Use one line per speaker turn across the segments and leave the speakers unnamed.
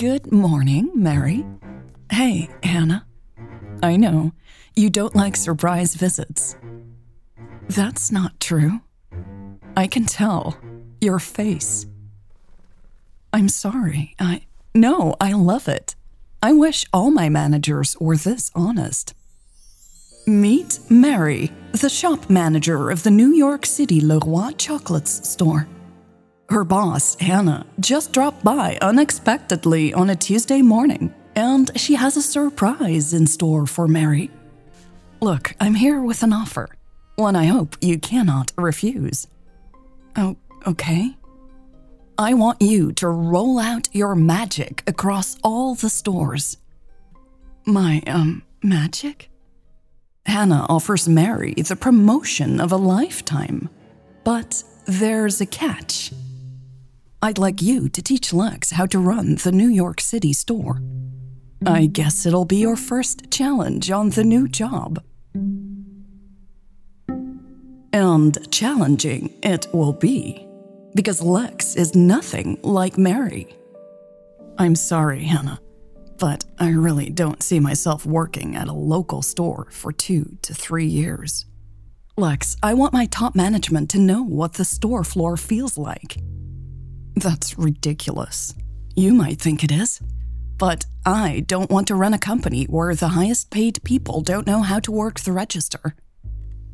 Good morning, Mary. Hey, Hannah. I know, you don't like surprise visits. That's not true. I can tell. Your face. I'm sorry. I. No, I love it. I wish all my managers were this honest. Meet Mary, the shop manager of the New York City Leroy Chocolates store. Her boss, Hannah, just dropped by unexpectedly on a Tuesday morning, and she has a surprise in store for Mary. Look, I'm here with an offer, one I hope you cannot refuse. Oh, okay. I want you to roll out your magic across all the stores. My, um, magic? Hannah offers Mary the promotion of a lifetime. But there's a catch. I'd like you to teach Lex how to run the New York City store. I guess it'll be your first challenge on the new job. And challenging it will be, because Lex is nothing like Mary. I'm sorry, Hannah, but I really don't see myself working at a local store for two to three years. Lex, I want my top management to know what the store floor feels like. That's ridiculous. You might think it is. But I don't want to run a company where the highest paid people don't know how to work the register.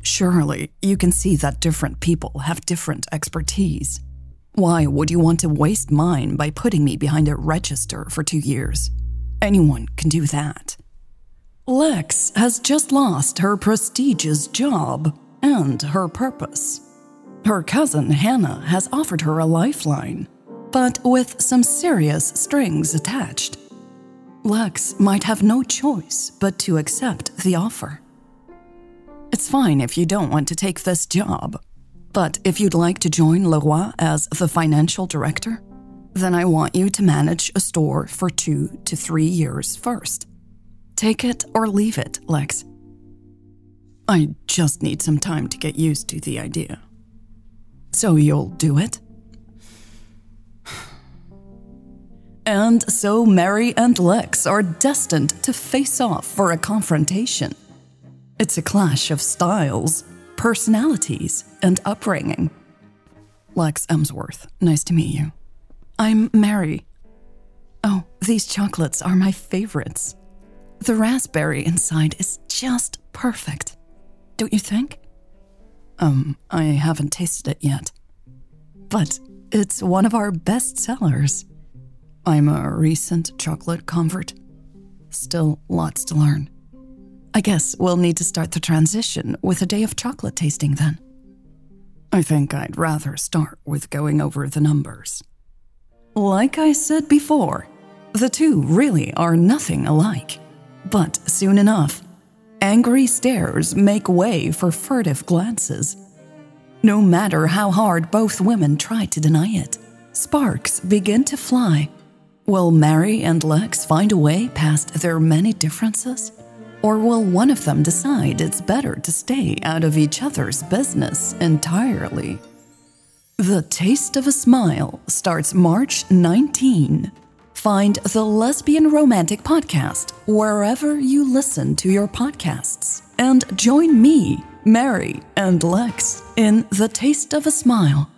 Surely you can see that different people have different expertise. Why would you want to waste mine by putting me behind a register for two years? Anyone can do that. Lex has just lost her prestigious job and her purpose. Her cousin Hannah has offered her a lifeline, but with some serious strings attached. Lex might have no choice but to accept the offer. It's fine if you don't want to take this job, but if you'd like to join Leroy as the financial director, then I want you to manage a store for two to three years first. Take it or leave it, Lex. I just need some time to get used to the idea. So you'll do it? And so Mary and Lex are destined to face off for a confrontation. It's a clash of styles, personalities, and upbringing. Lex Emsworth, nice to meet you. I'm Mary. Oh, these chocolates are my favorites. The raspberry inside is just perfect. Don't you think? Um, I haven't tasted it yet. But it's one of our best sellers. I'm a recent chocolate convert. Still lots to learn. I guess we'll need to start the transition with a day of chocolate tasting then. I think I'd rather start with going over the numbers. Like I said before, the two really are nothing alike. But soon enough, angry stares make way for furtive glances. No matter how hard both women try to deny it, sparks begin to fly Will Mary and Lex find a way past their many differences? Or will one of them decide it's better to stay out of each other's business entirely? The Taste of a Smile starts March 19. Find the Lesbian Romantic Podcast wherever you listen to your podcasts. And join me, Mary, and Lex in The Taste of a Smile